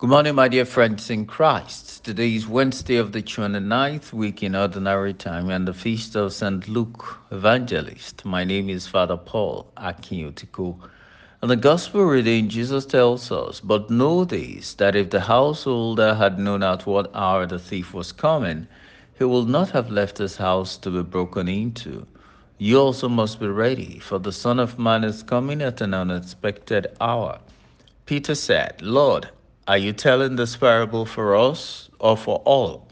Good morning, my dear friends in Christ. Today is Wednesday of the 29th week in Ordinary Time and the feast of St. Luke Evangelist. My name is Father Paul Akinyotiku. And the Gospel reading, Jesus tells us, But know this, that if the householder had known at what hour the thief was coming, he would not have left his house to be broken into. You also must be ready, for the Son of Man is coming at an unexpected hour. Peter said, Lord, are you telling this parable for us or for all?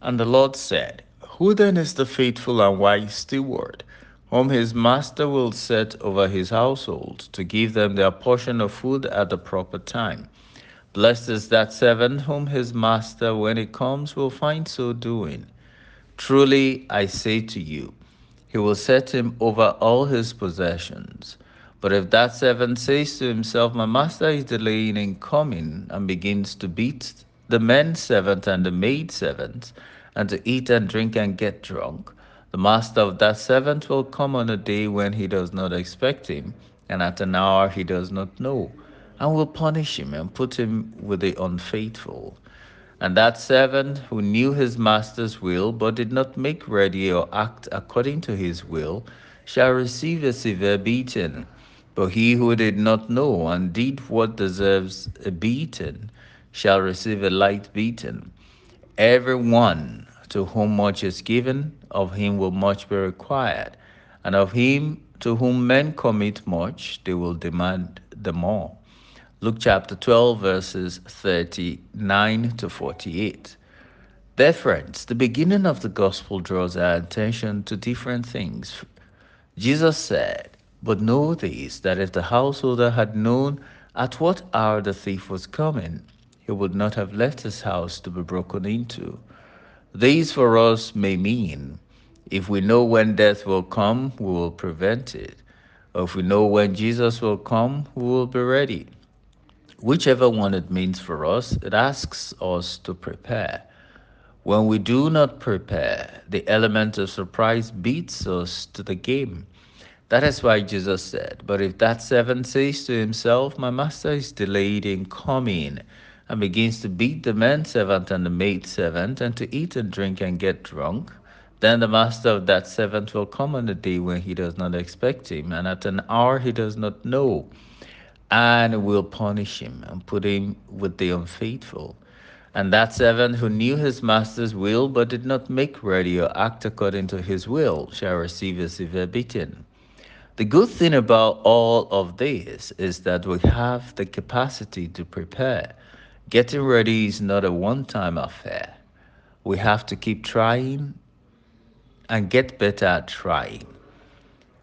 And the Lord said, Who then is the faithful and wise steward, whom his master will set over his household to give them their portion of food at the proper time? Blessed is that servant whom his master, when he comes, will find so doing. Truly, I say to you, he will set him over all his possessions. But if that servant says to himself, My master is delaying in coming, and begins to beat the men servant and the maid servant, and to eat and drink and get drunk, the master of that servant will come on a day when he does not expect him, and at an hour he does not know, and will punish him and put him with the unfaithful. And that servant who knew his master's will, but did not make ready or act according to his will, shall receive a severe beating. But he who did not know and did what deserves a beating shall receive a light beating. Every one to whom much is given, of him will much be required, and of him to whom men commit much, they will demand the more. Luke chapter 12, verses 39 to 48. Dear friends, the beginning of the gospel draws our attention to different things. Jesus said, but know this, that if the householder had known at what hour the thief was coming, he would not have left his house to be broken into. These for us may mean if we know when death will come, we will prevent it. Or if we know when Jesus will come, we will be ready. Whichever one it means for us, it asks us to prepare. When we do not prepare, the element of surprise beats us to the game. That is why Jesus said, But if that servant says to himself, My master is delayed in coming, and begins to beat the man servant and the maid servant, and to eat and drink and get drunk, then the master of that servant will come on a day when he does not expect him, and at an hour he does not know, and will punish him and put him with the unfaithful. And that servant who knew his master's will but did not make ready or act according to his will shall receive a severe beating. The good thing about all of this is that we have the capacity to prepare. Getting ready is not a one time affair. We have to keep trying and get better at trying.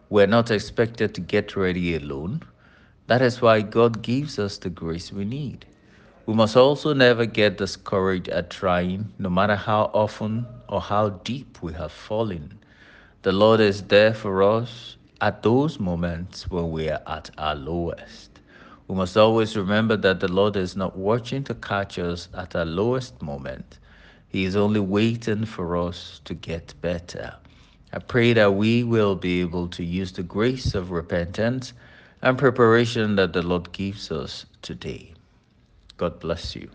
We're not expected to get ready alone. That is why God gives us the grace we need. We must also never get discouraged at trying, no matter how often or how deep we have fallen. The Lord is there for us at those moments when we are at our lowest. We must always remember that the Lord is not watching to catch us at our lowest moment. He is only waiting for us to get better. I pray that we will be able to use the grace of repentance and preparation that the Lord gives us today. God bless you.